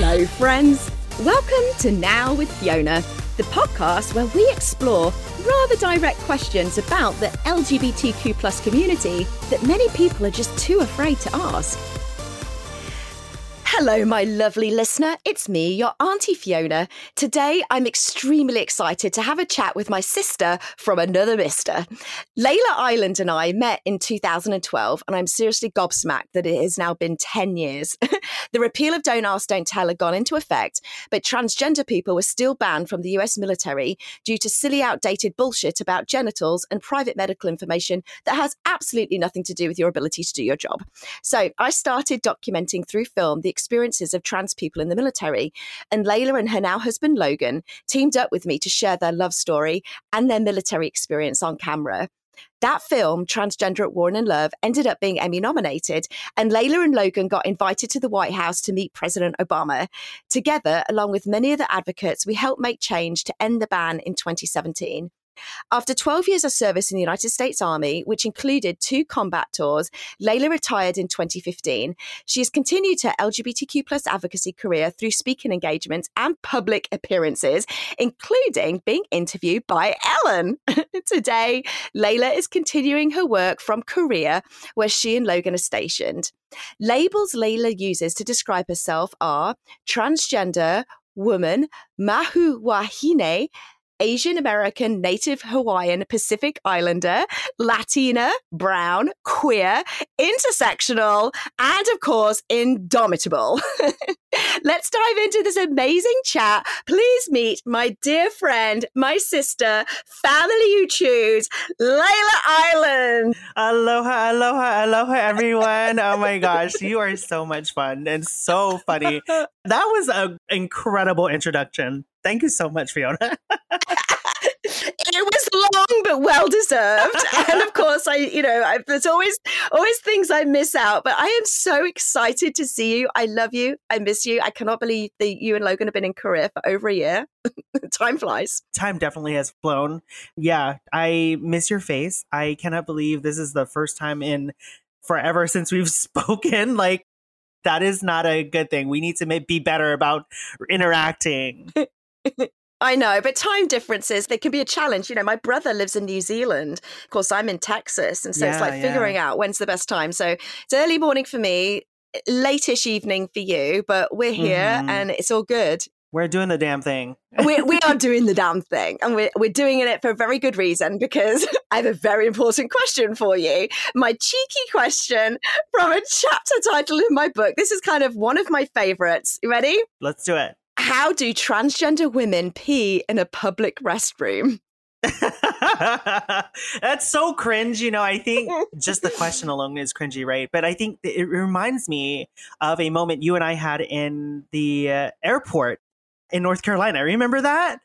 Hello, friends. Welcome to Now with Fiona, the podcast where we explore rather direct questions about the LGBTQ plus community that many people are just too afraid to ask. Hello, my lovely listener. It's me, your Auntie Fiona. Today, I'm extremely excited to have a chat with my sister from another mister. Laila Ireland and I met in 2012, and I'm seriously gobsmacked that it has now been 10 years. the repeal of Don't Ask, Don't Tell had gone into effect, but transgender people were still banned from the US military due to silly, outdated bullshit about genitals and private medical information that has absolutely nothing to do with your ability to do your job. So I started documenting through film the experiences of trans people in the military. And Laila and her now husband Logan teamed up with me to share their love story and their military experience on camera. That film, Transgender at War and in Love, ended up being Emmy nominated, and Laila and Logan got invited to the White House to meet President Obama. Together, along with many other advocates, we helped make change to end the ban in 2017. After 12 years of service in the United States Army, which included two combat tours, Laila retired in 2015. She has continued her LGBTQ plus advocacy career through speaking engagements and public appearances, including being interviewed by Ellen. Today, Laila is continuing her work from Korea, where she and Logan are stationed. Labels Laila uses to describe herself are transgender, woman, mahu wahine, Asian American, Native Hawaiian, Pacific Islander, Latina, brown, queer, intersectional, and of course, indomitable. Let's dive into this amazing chat. Please meet my dear friend, my sister, family you choose, Laila Ireland. Aloha, aloha, aloha, everyone. Oh my gosh, you are so much fun and so funny. That was an incredible introduction. Thank you so much, Fiona. it was long but well deserved. And of course i you know I, there's always always things i miss out but i am so excited to see you. I love you. I miss you. I cannot believe that you and logan have been in korea for over a year. Time flies. Time definitely has flown. Yeah i miss your face. I cannot believe this is the first time in forever since we've spoken. Like that is not a good thing. We need to be better about interacting I know, but time differences, they can be a challenge. You know, my brother lives in New Zealand. Of course, I'm in Texas. And so yeah, it's like figuring yeah. out when's the best time. So it's early morning for me, latish evening for you, but we're here mm-hmm. and it's all good. We're doing the damn thing. we, we are doing the damn thing. And we're, we're doing it for a very good reason because I have a very important question for you. My cheeky question from a chapter title in my book. This is kind of one of my favorites. You ready? Let's do it. How do transgender women pee in a public restroom? That's so cringe. You know, I think just the question alone is cringy, right? But I think it reminds me of a moment you and I had in the uh, airport in North Carolina. Remember that?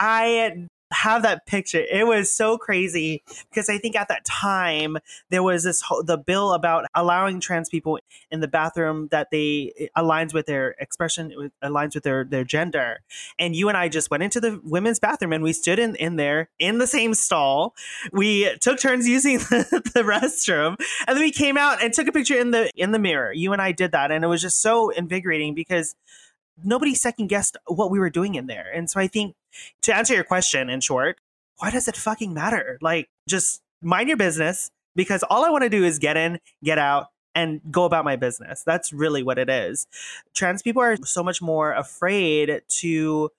I have that picture. It was so crazy because I think at that time there was this whole, the bill about allowing trans people in the bathroom that they aligns with their expression, aligns with their their gender. And you and I just went into the women's bathroom and we stood in in there in the same stall. We took turns using the, the restroom, and then we came out and took a picture in the in the mirror. You and I did that, and it was just so invigorating because nobody second guessed what we were doing in there. And so I think to answer your question in short, why does it fucking matter? Like just mind your business because all I want to do is get in, get out, and go about my business. That's really what it is. Trans people are so much more afraid to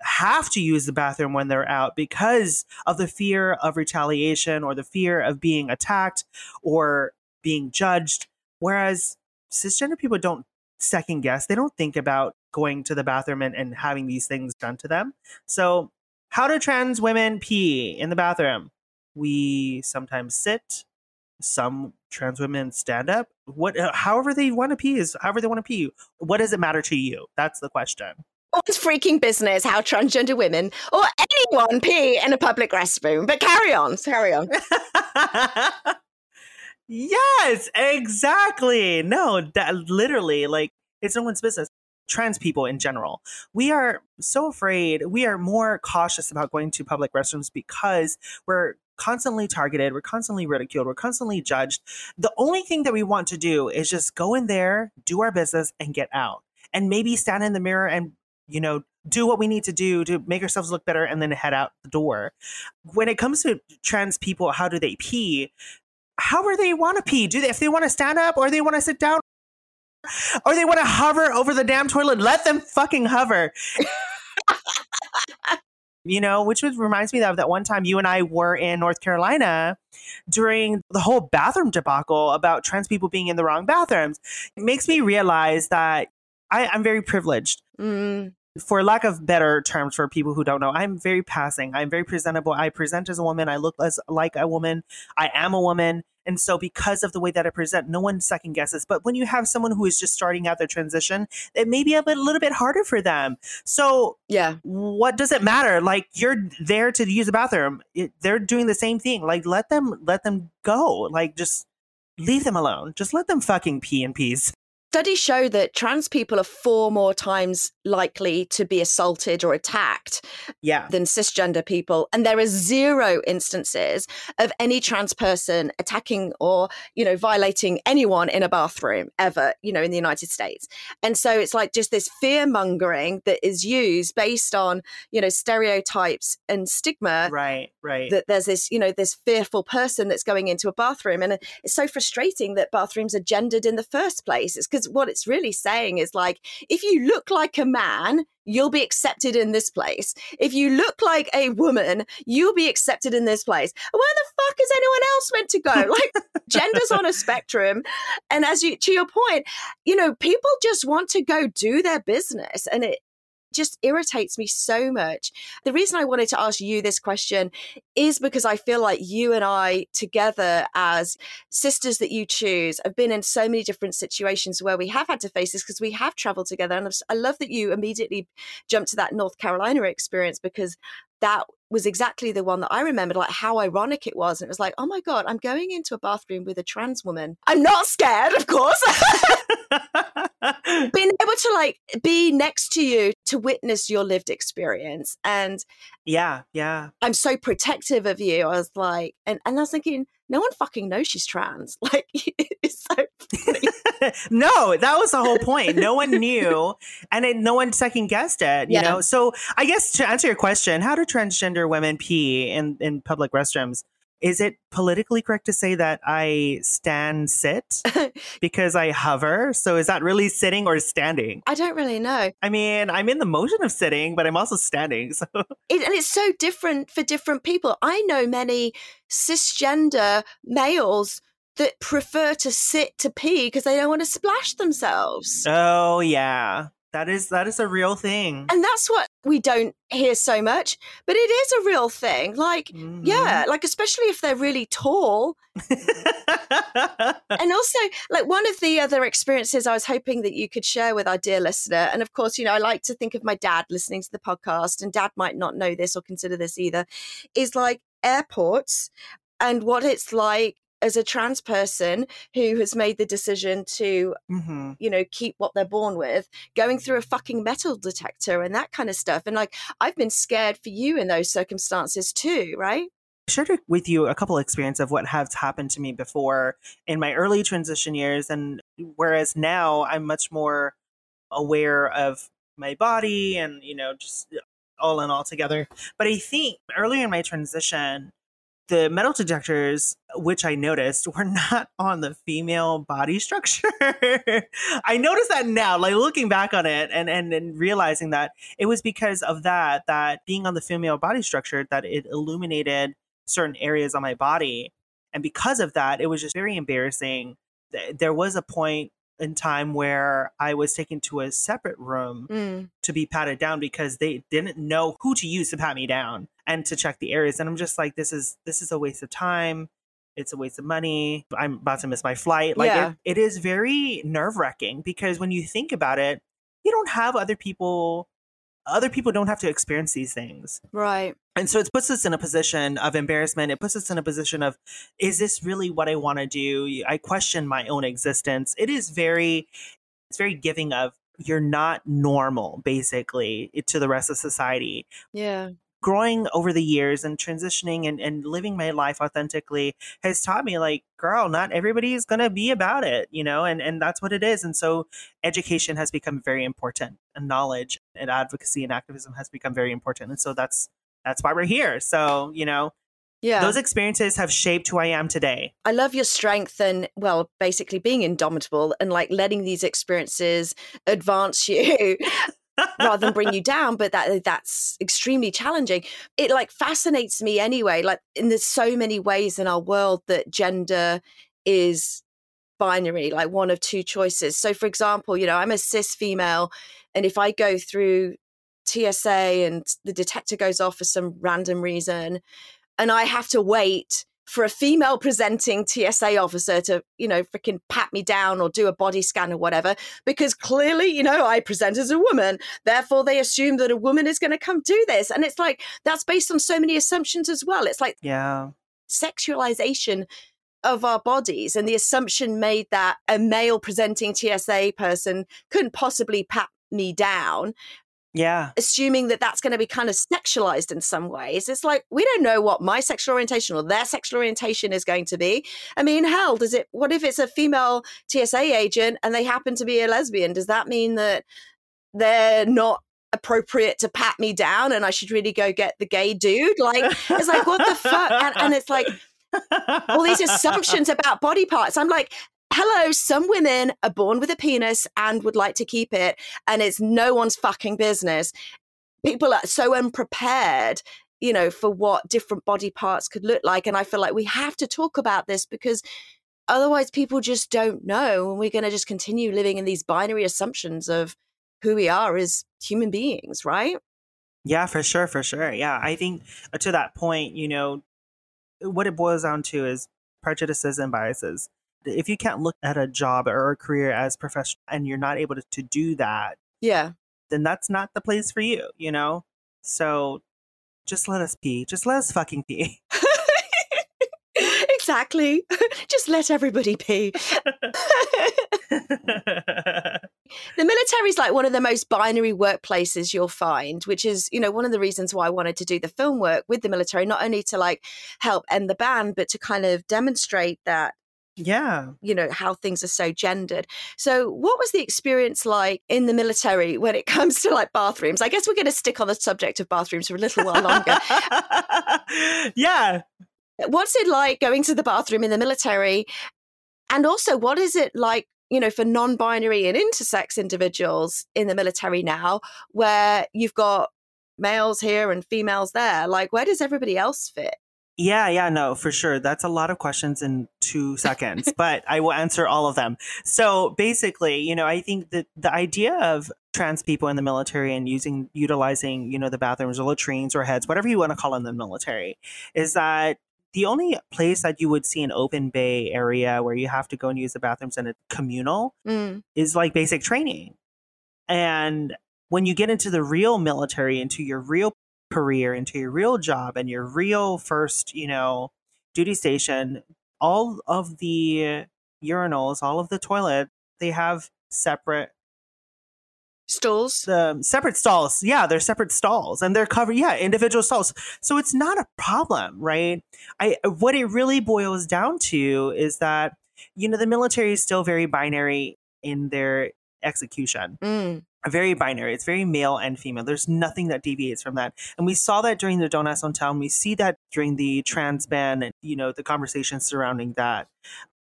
have to use the bathroom when they're out because of the fear of retaliation or the fear of being attacked or being judged. Whereas cisgender people don't second guess, they don't think about going to the bathroom and, and having these things done to them. So, how do trans women pee in the bathroom? We sometimes sit. Some trans women stand up. What, uh, however they want to pee is however they want to pee. What does it matter to you? That's the question. What's freaking business how transgender women or anyone pee in a public restroom? But carry on, carry on. yes, exactly. No, that literally, like, it's no one's business trans people in general. We are so afraid, we are more cautious about going to public restrooms because we're constantly targeted, we're constantly ridiculed, we're constantly judged. The only thing that we want to do is just go in there, do our business, and get out. and maybe stand in the mirror and you know do what we need to do to make ourselves look better and then head out the door when it comes to trans people how do they pee How however they want to pee do they if they want to stand up or they want to sit down or they want to hover over the damn toilet let them fucking hover you know, which was, reminds me of that one time you and I were in North Carolina during the whole bathroom debacle about trans people being in the wrong bathrooms. It makes me realize that I, am very privileged. Mm. For lack of better terms for people who don't know, I'm very passing. I'm very presentable. I present as a woman. I look as like a woman. I am a woman. And so, because of the way that I present, no one second guesses. But when you have someone who is just starting out their transition, it may be a, bit, a little bit harder for them. So, yeah, what does it matter? Like you're there to use the bathroom. It, they're doing the same thing. Like let them let them go. Like just leave them alone. Just let them fucking pee in peace. Studies show that trans people are four more times likely to be assaulted or attacked yeah. than cisgender people. And there are zero instances of any trans person attacking or, you know, violating anyone in a bathroom ever, you know, in the United States. And so it's like just this fear mongering that is used based on, you know, stereotypes and stigma. Right, right. That there's this, you know, this fearful person that's going into a bathroom. And it's so frustrating that bathrooms are gendered in the first place. It's because what it's really saying is like, if you look like a man, you'll be accepted in this place. If you look like a woman, you'll be accepted in this place. Where the fuck is anyone else meant to go? Like gender's on a spectrum. And as you to your point, you know, people just want to go do their business. And it just irritates me so much. The reason I wanted to ask you this question is because I feel like you and I, together as sisters that you choose, have been in so many different situations where we have had to face this because we have traveled together. And I love that you immediately jumped to that North Carolina experience because that was exactly the one that I remembered, like how ironic it was. And it was like, oh my God, I'm going into a bathroom with a trans woman. I'm not scared, of course. Being able to like be next to you to witness your lived experience. And yeah, yeah. I'm so protective of you. I was like, and, and I was thinking, no one fucking knows she's trans. Like, it's so no, that was the whole point. No one knew, and it, no one second guessed it. You yeah. know, so I guess to answer your question, how do transgender women pee in in public restrooms? Is it politically correct to say that I stand sit because I hover? So is that really sitting or standing? I don't really know. I mean, I'm in the motion of sitting, but I'm also standing. So it, and it's so different for different people. I know many cisgender males that prefer to sit to pee because they don't want to splash themselves. Oh yeah. That is that is a real thing. And that's what we don't hear so much, but it is a real thing. Like, mm-hmm. yeah, like especially if they're really tall. and also, like one of the other experiences I was hoping that you could share with our dear listener, and of course, you know, I like to think of my dad listening to the podcast, and dad might not know this or consider this either, is like airports and what it's like as a trans person who has made the decision to mm-hmm. you know keep what they're born with going through a fucking metal detector and that kind of stuff and like i've been scared for you in those circumstances too right I shared with you a couple of experiences of what has happened to me before in my early transition years and whereas now i'm much more aware of my body and you know just all in all together but i think earlier in my transition the metal detectors, which I noticed, were not on the female body structure. I noticed that now, like looking back on it and, and and realizing that it was because of that, that being on the female body structure, that it illuminated certain areas on my body. And because of that, it was just very embarrassing. There was a point in time where I was taken to a separate room mm. to be patted down because they didn't know who to use to pat me down and to check the areas. And I'm just like, this is this is a waste of time. It's a waste of money. I'm about to miss my flight. Like yeah. it, it is very nerve wracking because when you think about it, you don't have other people other people don't have to experience these things. Right. And so it puts us in a position of embarrassment. It puts us in a position of, is this really what I want to do? I question my own existence. It is very, it's very giving of you're not normal, basically, to the rest of society. Yeah. Growing over the years and transitioning and, and living my life authentically has taught me like girl not everybody is going to be about it you know and and that's what it is and so education has become very important and knowledge and advocacy and activism has become very important and so that's that's why we're here so you know yeah. those experiences have shaped who I am today. I love your strength and, well, basically being indomitable and like letting these experiences advance you rather than bring you down but that eh, that's extremely challenging. It like fascinates me anyway like in there's so many ways in our world that gender is binary like one of two choices. So for example you know i'm a cis female and if i go through tsa and the detector goes off for some random reason and i have to wait for a female presenting TSA officer to, you know, freaking pat me down or do a body scan or whatever, because clearly, you know, I present as a woman. Therefore, they assume that a woman is going to come do this. And it's like, that's based on so many assumptions as well. It's like, yeah, sexualization of our bodies and the assumption made that a male presenting TSA person couldn't possibly pat me down yeah. Assuming that that's going to be kind of sexualized in some ways. It's like, we don't know what my sexual orientation or their sexual orientation is going to be. I mean, hell, does it, what if it's a female TSA agent and they happen to be a lesbian? Does that mean that they're not appropriate to pat me down and I should really go get the gay dude? Like, it's like, what the fuck? And, and it's like, all these assumptions about body parts. I'm like, hello, some women are born with a penis and would like to keep it, and it's no one's fucking business. People are so unprepared, you know, for what different body parts could look like. And I feel like we have to talk about this because otherwise people just don't know. And we're going to just continue living in these binary assumptions of who we are as human beings, right? Yeah, for sure, for sure. Yeah, I think uh, to that point, you know, what it boils down to is prejudices and biases if you can't look at a job or a career as professional and you're not able to, to do that, yeah, then that's not the place for you, you know? So just let us pee. Just let us fucking pee. exactly. Just let everybody pee. the military is like one of the most binary workplaces you'll find, which is, you know, one of the reasons why I wanted to do the film work with the military, not only to like help end the ban, but to kind of demonstrate that yeah. you know how things are so gendered. So what was the experience like in the military when it comes to like bathrooms? I guess we're going to stick on the subject of bathrooms for a little while longer. Yeah. What's it like going to the bathroom in the military? And also what is it like you know for non-binary and intersex individuals in the military now where you've got males here and females there? Like where does everybody else fit yeah, yeah, no, for sure. That's a lot of questions in two seconds, but I will answer all of them. So basically, you know, I think that the idea of trans people in the military and using, utilizing, you know, the bathrooms or latrines or heads, whatever you want to call them in the military, is that the only place that you would see an open bay area where you have to go and use the bathrooms in a communal mm. is like basic training. And when you get into the real military, into your real career, into your real job and your real first, you know, duty station, all of the urinals, all of the toilet, they have separate stalls the separate stalls. Yeah they're separate stalls and they're covered yeah individual stalls. So it's not a problem right? I what it really boils down to is that you know the military is still very binary in their execution. Mm very binary. It's very male and female. There's nothing that deviates from that. And we saw that during the Don't Ask, Don't Tell. And we see that during the trans ban and, you know, the conversations surrounding that.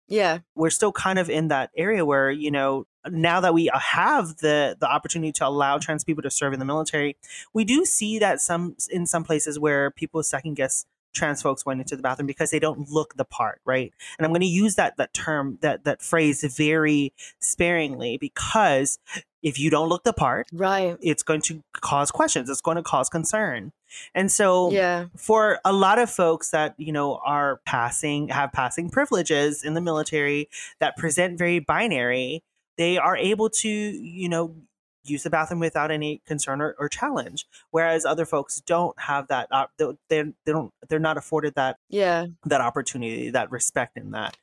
Yeah. We're still kind of in that area where, you know, now that we uh, have the the opportunity to allow trans people to serve in the military, we do see that some in some places where people second guess trans folks going into the bathroom because they don't look the part, right? And I'm going to use that that term that that phrase very sparingly because if you don't look the part, right, it's going to cause questions. It's going to cause concern. And so yeah. for a lot of folks that, you know, are passing have passing privileges in the military that present very binary, they are able to, you know, use the bathroom without any concern or, or challenge whereas other folks don't have that uh, they, they don't they're not afforded that yeah that opportunity that respect in that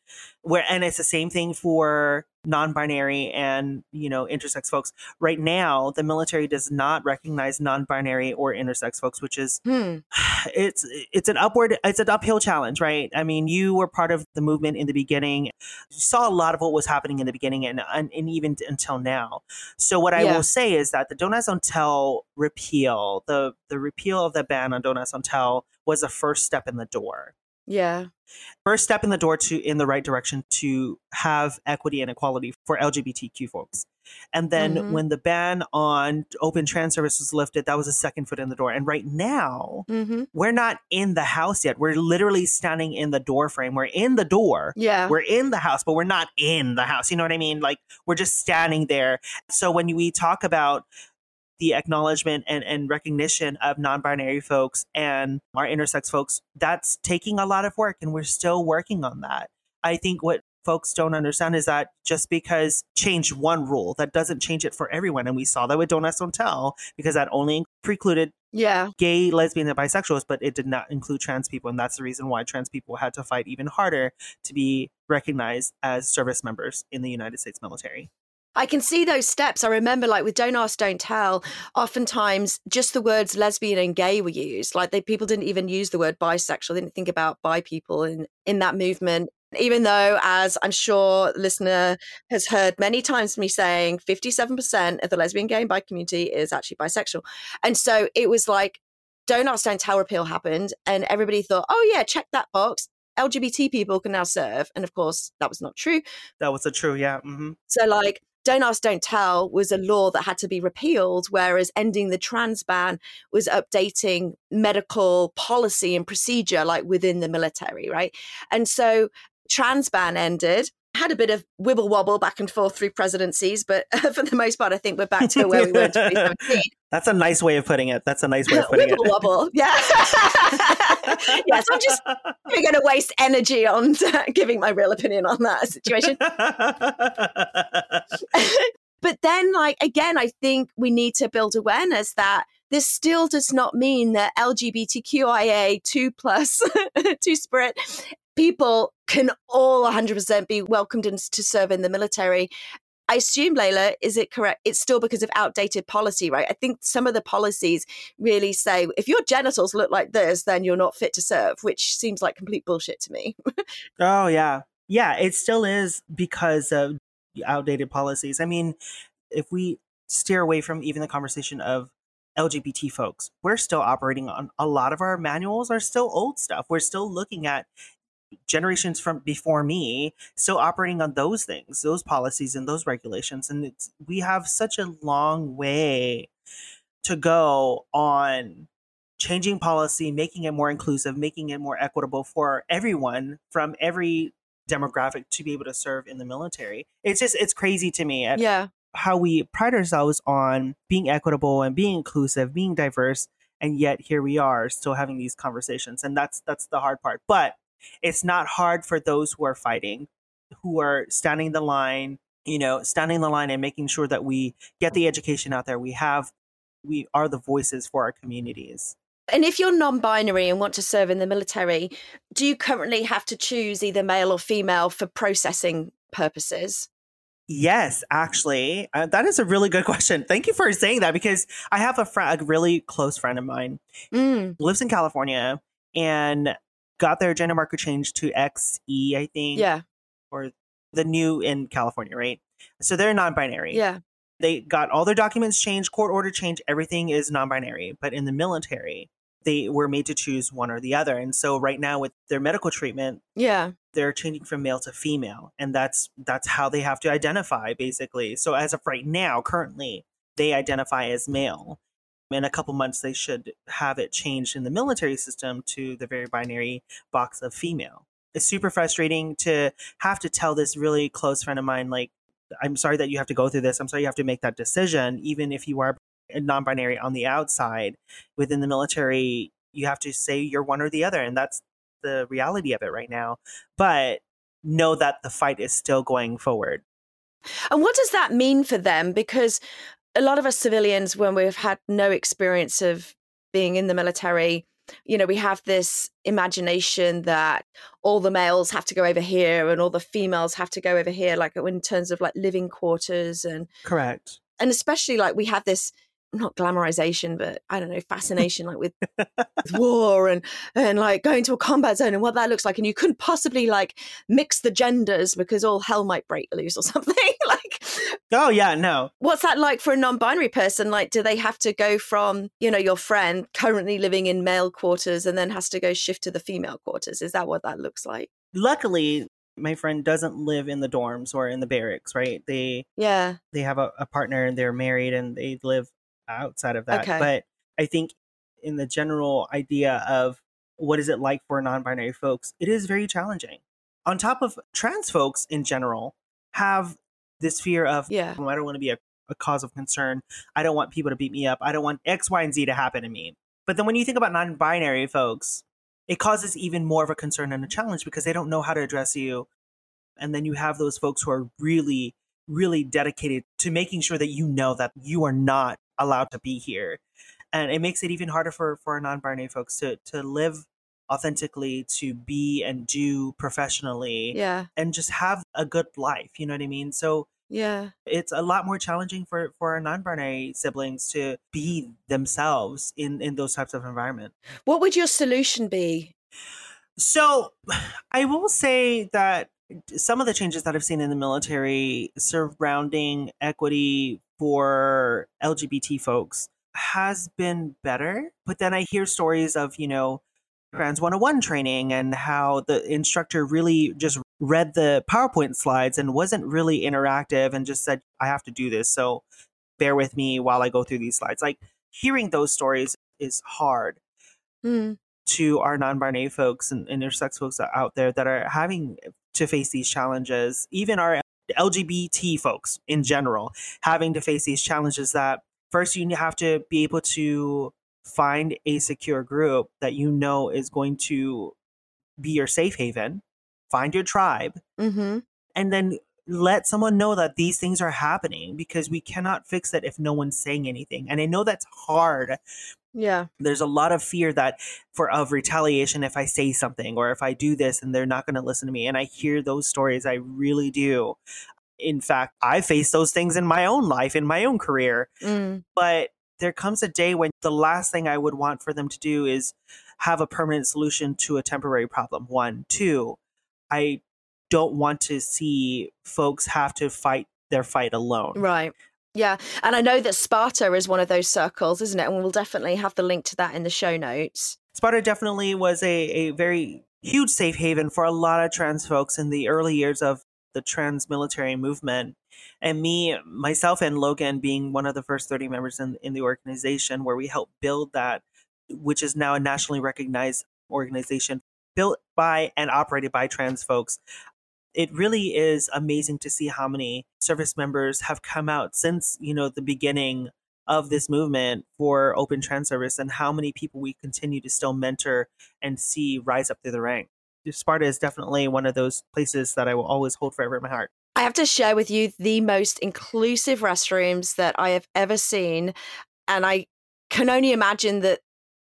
where and it's the same thing for non-binary and you know intersex folks. Right now the military does not recognize non-binary or intersex folks which is Hmm. it's it's an upward it's an uphill challenge right? I mean you were part of the movement in the beginning. You saw a lot of what was happening in the beginning and and, and even until now. So what i Yeah. will say is that the don't ask don't tell repeal the the repeal of the ban on don't ask don't tell was the first step in the door Yeah. first step in the door to in the right direction to have equity and equality for LGBTQ folks. And then Mhm. when the ban on open trans service was lifted, that was a second foot in the door. And right now, hmm we're not in the house yet. We're literally standing in the door frame. We're in the door. Yeah. We're in the house, but we're not in the house. You know what I mean? Like we're just standing there. So when we talk about the acknowledgement and, and recognition of non-binary folks and our intersex folks, that's taking a lot of work and we're still working on that. I think what folks don't understand is that just because change one rule, that doesn't change it for everyone. And we saw that with Don't Ask, Don't Tell, because that only precluded yeah. gay, lesbian, and bisexuals, but it did not include trans people. And that's the reason why trans people had to fight even harder to be recognized as service members in the United States military. I can see those steps. I remember, like with "Don't Ask, Don't Tell," oftentimes just the words lesbian and gay were used. Like they people didn't even use the word bisexual. They didn't think about bi people in in that movement. Even though, as I'm sure the listener has heard many times me saying, 57% of the lesbian, gay, and bi community is actually bisexual, and so it was like, "Don't Ask, Don't Tell" repeal happened, and everybody thought, "Oh yeah, check that box." LGBT people can now serve, and of course, that was not true. That was a true, yeah. hmm So, like, Don't Ask, Don't Tell was a law that had to be repealed, whereas ending the trans ban was updating medical policy and procedure, like within the military, right? And so, trans ban ended. Had a bit of wibble wobble back and forth through presidencies, but for the most part, I think we're back to where we were in 2017. That's a nice way of putting it. That's a nice way of putting wibble it. wobble, yeah. yes, I'm just going to waste energy on giving my real opinion on that situation. but then like again i think we need to build awareness that this still does not mean that lgbtqia 2 plus 2 spirit people can all 100% be welcomed in, to serve in the military I assume, Laila, is it correct? It's still because of outdated policy, right? I think some of the policies really say if your genitals look like this, then you're not fit to serve, which seems like complete bullshit to me. oh, yeah. Yeah, it still is because of outdated policies. I mean, if we steer away from even the conversation of LGBT folks, we're still operating on a lot of our manuals are still old stuff. We're still looking at generations from before me still operating on those things those policies and those regulations and it's we have such a long way to go on changing policy making it more inclusive making it more equitable for everyone from every demographic to be able to serve in the military it's just it's crazy to me at yeah. how we pride ourselves on being equitable and being inclusive being diverse and yet here we are still having these conversations and that's that's the hard part but it's not hard for those who are fighting, who are standing the line, you know, standing the line and making sure that we get the education out there. We have, we are the voices for our communities. And if you're non binary and want to serve in the military, do you currently have to choose either male or female for processing purposes? Yes, actually, uh, that is a really good question. Thank you for saying that because I have a friend, a really close friend of mine, Mm, lives in California and got their gender marker changed to XE, I think, yeah, or the new in California, right? So they're non-binary. yeah. they got all their documents changed, court order changed, everything is non-binary. But in the military, they were made to choose one or the other. And so right now with their medical treatment, Yeah. they're changing from male to female. And that's that's how they have to identify basically. So as of right now, currently, they identify as male. In a couple months they should have it changed in the military system to the very binary box of female. It's super frustrating to have to tell this really close friend of mine like I'm sorry that you have to go through this. I'm sorry you have to make that decision. Even if you are non binary on the outside, within the military, you have to say you're one or the other. And that's the reality of it right now. But know that the fight is still going forward. And what does that mean for them? Because a lot of us civilians, when we've had no experience of being in the military, you know, we have this imagination that all the males have to go over here and all the females have to go over here, like in terms of like living quarters and correct. And especially like we have this not glamorization, but I don't know, fascination like with, with, war and and like going to a combat zone and what that looks like. And you couldn't possibly like mix the genders because all hell might break loose or something. like Oh yeah, no. What's that like for a non-binary person? Like do they have to go from, you know, your friend currently living in male quarters and then has to go shift to the female quarters? Is that what that looks like? Luckily, my friend doesn't live in the dorms or in the barracks, right? They yeah they have a, a partner and they're married and they live outside of that. Okay. But I think in the general idea of what is it like for non-binary folks, it is very challenging. On top of trans folks in general have this fear of yeah. oh, I don't want to be a, a cause of concern. I don't want people to beat me up. I don't want X, Y, and Z to happen to me. But then when you think about non-binary folks, it causes even more of a concern and a challenge because they don't know how to address you. And then you have those folks who are really, really dedicated to making sure that you know that you are not allowed to be here. And it makes it even harder for, for non-binary folks to, to live authentically, to be and do professionally. Yeah. And just have a good life. You know what I mean? So yeah. It's a lot more challenging for, for our non-binary siblings to be themselves in, in those types of environment. What would your solution be? So I will say that uh, some of the changes that I've seen in the military surrounding equity for LGBT folks has been better. But then I hear stories of, you know, Trans 101 training and how the instructor really just read the PowerPoint slides and wasn't really interactive and just said, I have to do this. So bear with me while I go through these slides. Like hearing those stories is hard mm. to our non binary folks and intersex folks out there that are having to face these challenges, even our LGBT folks in general, having to face these challenges that first you have to be able to find a secure group that you know is going to be your safe haven, find your tribe, mm-hmm. and then let someone know that these things are happening because we cannot fix it if no one's saying anything. And I know that's hard. Yeah. There's a lot of fear that for of retaliation if I say something or if I do this and they're not going to listen to me. And I hear those stories. I really do. In fact, I face those things in my own life, in my own career. Mm. But there comes a day when the last thing I would want for them to do is have a permanent solution to a temporary problem. One, two, I don't want to see folks have to fight their fight alone. Right. Yeah. And I know that Sparta is one of those circles, isn't it? And we'll definitely have the link to that in the show notes. Sparta definitely was a, a very huge safe haven for a lot of trans folks in the early years of the trans military movement. And me, myself, and Logan being one of the first 30 members in, in the organization where we helped build that, which is now a nationally recognized organization built by and operated by trans folks it really is amazing to see how many service members have come out since you know the beginning of this movement for open trans service and how many people we continue to still mentor and see rise up through the rank sparta is definitely one of those places that i will always hold forever in my heart. I have to share with you the most inclusive restrooms that i have ever seen and i can only imagine that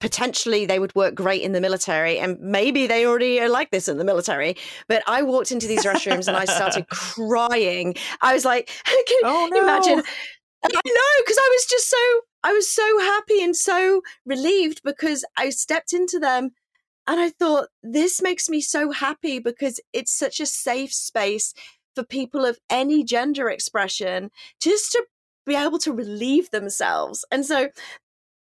potentially they would work great in the military and maybe they already are like this in the military but i walked into these restrooms and i started crying i was like can oh, no. you imagine i know because i was just so i was so happy and so relieved because i stepped into them and i thought this makes me so happy because it's such a safe space for people of any gender expression just to be able to relieve themselves. And so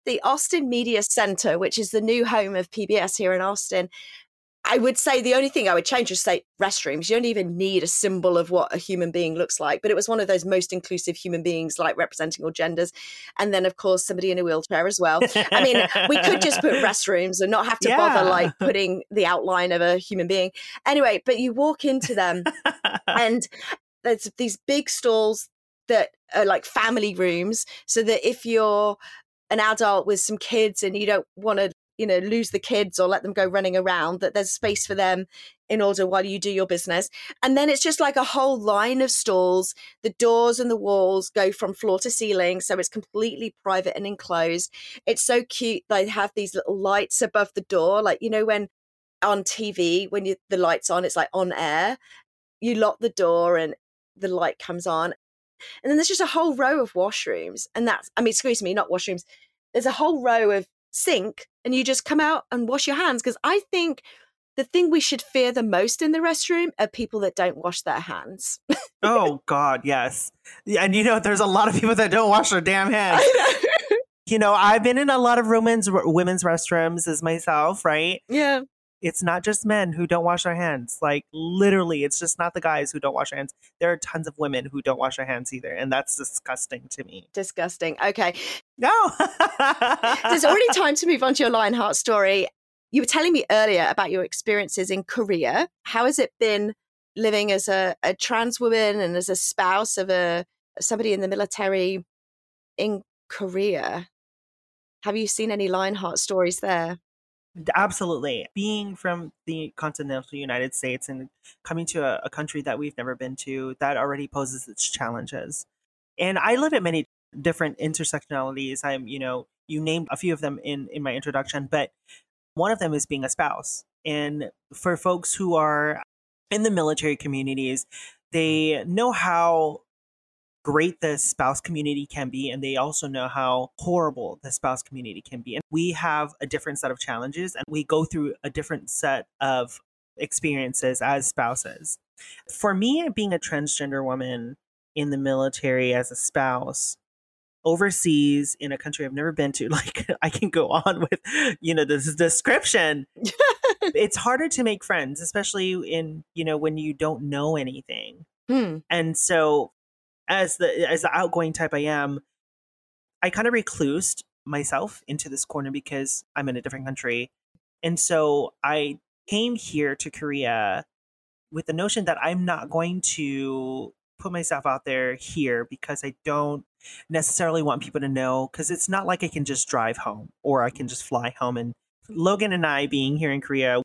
the Austin Media Center, which is the new home of PBS here in Austin, I would say the only thing I would change is say restrooms. You don't even need a symbol of what a human being looks like, but it was one of those most inclusive human beings, like representing all genders. And then, of course, somebody in a wheelchair as well. I mean, we could just put restrooms and not have to yeah. bother like putting the outline of a human being. Anyway, but you walk into them and there's these big stalls that are like family rooms so that if you're an adult with some kids and you don't want to you know lose the kids or let them go running around that there's space for them in order while you do your business. And then it's just like a whole line of stalls. The doors and the walls go from floor to ceiling. So it's completely private and enclosed. It's so cute. They have these little lights above the door. Like, you know, when on TV, when you, the light's on, it's like on air. You lock the door and the light comes on. And then there's just a whole row of washrooms. And that's, I mean, excuse me, not washrooms. There's a whole row of sink and you just come out and wash your hands. Because I think the thing we should fear the most in the restroom are people that don't wash their hands. oh God, yes. And you know, there's a lot of people that don't wash their damn hands. You know, I've been in a lot of women's women's restrooms as myself, right? Yeah. It's not just men who don't wash their hands. Like literally, it's just not the guys who don't wash their hands. There are tons of women who don't wash their hands either, and that's disgusting to me. Disgusting. Okay. No. There's already time to move on to your Lionheart story. You were telling me earlier about your experiences in Korea. How has it been living as a, a trans woman and as a spouse of a somebody in the military in Korea? Have you seen any Lionheart stories there? Absolutely. Being from the continental United States and coming to a, a, country that we've never been to, that already poses its challenges. And I live at many different intersectionalities. I'm, you know, you named a few of them in in my introduction, but one of them is being a spouse. And for folks who are in the military communities, mm. they know how great the spouse community can be, and they also know how horrible the spouse community can be. And we have a different set of challenges, and we go through a different set of experiences as spouses. For me, being a transgender woman in the military as a spouse, overseas in a country I've never been to, like I can go on with, you know, this description. it's harder to make friends, especially in, you know, when you don't know anything. Hmm. And so as the as the outgoing type I am, I kind of reclused myself into this corner because I'm in a different country. And so I came here to Korea with the notion that I'm not going to put myself out there here because I don't necessarily want people to know because it's not like I can just drive home or I can just fly home. And Logan and I being here in Korea,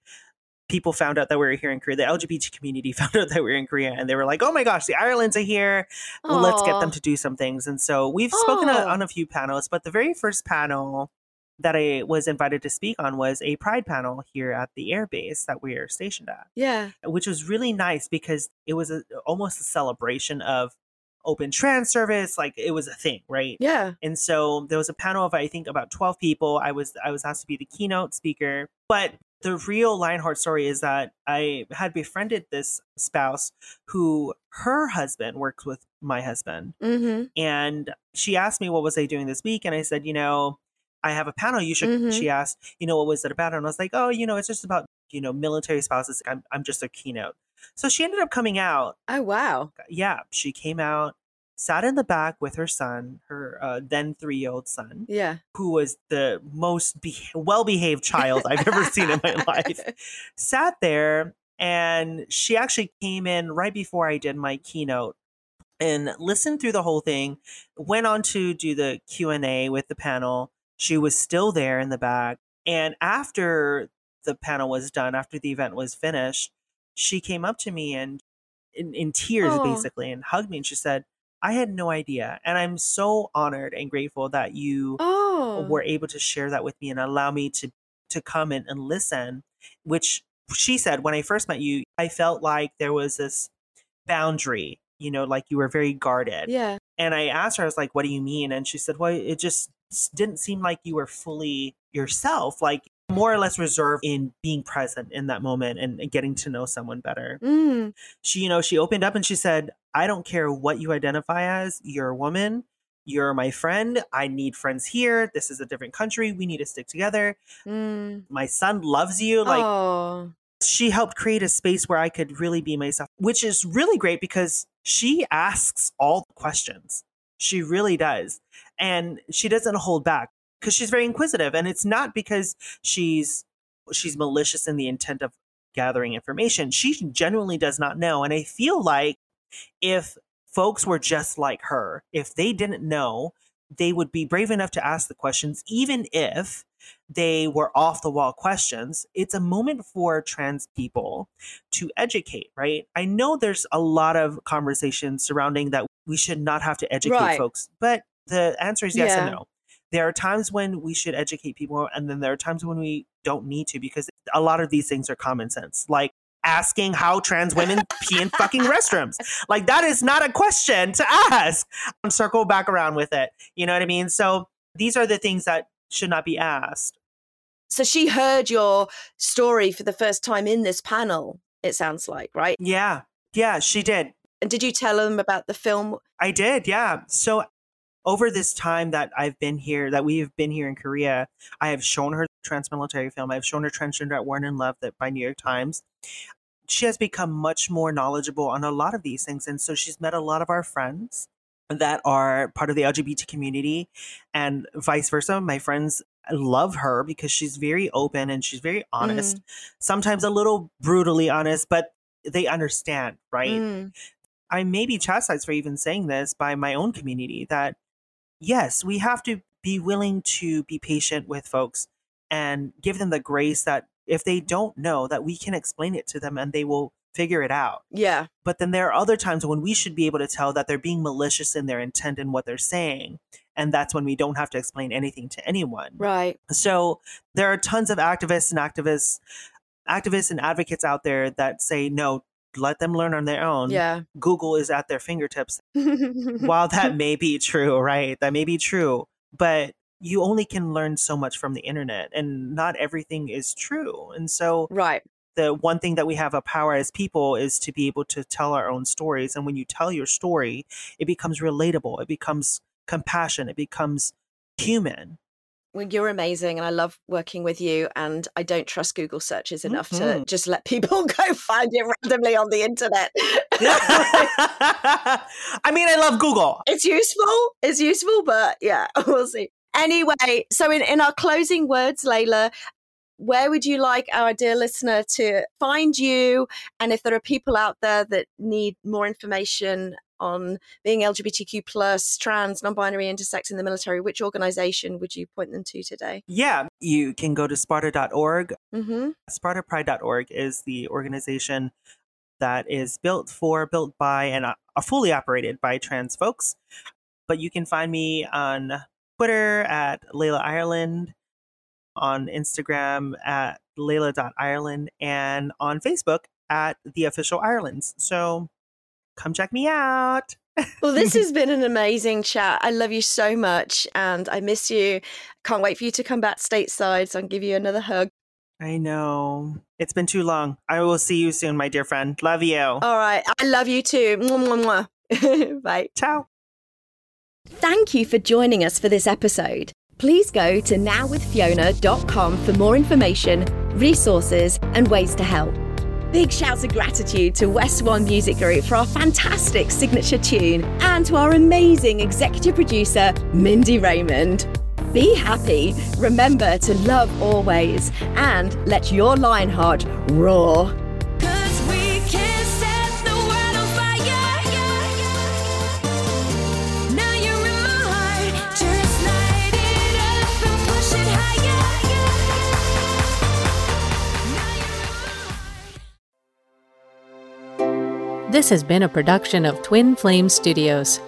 people found out that we were here in Korea. The LGBT community found out that we were in Korea and they were like, oh my gosh, the Irelands are here. Aww. Let's get them to do some things. And so we've spoken oh. on a few panels, but the very first panel that I was invited to speak on was a pride panel here at the airbase that we are stationed at. Yeah. Which was really nice because it was a, almost a celebration of open trans service like it was a thing right yeah and so there was a panel of i think about 12 people i was i was asked to be the keynote speaker but the real lionheart story is that i had befriended this spouse who her husband works with my husband mm-hmm. and she asked me what was i doing this week and i said you know I have a panel. You should. Mm-hmm. She asked, you know, what was it about? And I was like, oh, you know, it's just about you know military spouses. I'm I'm just a keynote. So she ended up coming out. Oh wow! Yeah, she came out, sat in the back with her son, her uh, then three year old son. Yeah, who was the most be- well behaved child I've ever seen in my life. Sat there, and she actually came in right before I did my keynote and listened through the whole thing. Went on to do the Q and A with the panel she was still there in the back. And after the panel was done, after the event was finished, she came up to me and in, in tears oh. basically and hugged me and she said, I had no idea. And I'm so honored and grateful that you oh. were able to share that with me and allow me to to come in and listen, which she said when I first met you, I felt like there was this boundary, you know, like you were very guarded. Yeah. And I asked her, I was like, what do you mean? And she said, well, it just didn't seem like you were fully yourself, like more or less reserved in being present in that moment and, and getting to know someone better. Mm. She, you know, she opened up and she said, I don't care what you identify as, you're a woman. You're my friend. I need friends here. This is a different country. We need to stick together. Mm. My son loves you. Like, oh. she helped create a space where I could really be myself, which is really great because she asks all the questions. She really does. And she doesn't hold back because she's very inquisitive. And it's not because she's she's malicious in the intent of gathering information. She genuinely does not know. And I feel like if folks were just like her, if they didn't know, they would be brave enough to ask the questions, even if they were off the wall questions. It's a moment for trans people to educate, right? I know there's a lot of conversations surrounding that we should not have to educate Right. folks, but the answer is yes and no. There are times when we should educate people, and then there are times when we don't need to because a lot of these things are common sense, like asking how trans women pee in fucking restrooms. Like that is not a question to ask. And circle back around with it. You know what I mean? So these are the things that should not be asked. So she heard your story for the first time in this panel, it sounds like, right? Yeah. Yeah, she did. And did you tell them about the film? I did, yeah. So over this time that I've been here, that we have been here in Korea, I have shown her trans military film. I've shown her Transgender at War and in Love that by New York Times. She has become much more knowledgeable on a lot of these things. And so she's met a lot of our friends that are part of the LGBT community and vice versa. My friends love her because she's very open and she's very honest, sometimes a little brutally honest, but they understand, right? Mm. I may be chastised for even saying this by my own community that yes, we have to be willing to be patient with folks and give them the grace that if they don't know that we can explain it to them and they will figure it out. Yeah. But then there are other times when we should be able to tell that they're being malicious in their intent and what they're saying. And that's when we don't have to explain anything to anyone. Right. So there are tons of activists and activists, activists and advocates out there that say, no, let them learn on their own. Yeah. Google is at their fingertips. While that may be true, right? That may be true, but you only can learn so much from the internet and not everything is true. And so right. the one thing that we have a power as people is to be able to tell our own stories. And when you tell your story, it becomes relatable, it becomes compassion, it becomes human. Well, you're amazing and I love working with you. And I don't trust Google searches enough to Mhm. just let people go find it randomly on the internet. I mean, I love Google. it's useful. It's useful, but yeah, we'll see. Anyway, so in, in our closing words, Laila, where would you like our dear listener to find you? And if there are people out there that need more information on being LGBTQ plus, trans, non-binary, intersex in the military, which organization would you point them to today? Yeah, you can go to sparta.org. Mm-hmm. SpartaPride.org is the organization that is built for, built by, and uh, fully operated by trans folks. But you can find me on Twitter at Laila Ireland, on Instagram at Laila.Ireland, and on Facebook at The Official Irelands. So come check me out. Well, this has been an amazing chat. I love you so much and I miss you. Can't wait for you to come back stateside so I can give you another hug. I know. It's been too long. I will see you soon, my dear friend. Love you. All right. I love you too. Mwah, mwah, mwah. Bye. Ciao. Thank you for joining us for this episode. Please go to nowwithfiona.com for more information, resources, and ways to help. Big shouts of gratitude to West One Music Group for our fantastic signature tune and to our amazing executive producer, Mindy Raymond. Be happy, remember to love always, and let your lionheart roar. This has been a production of Twin Flame Studios.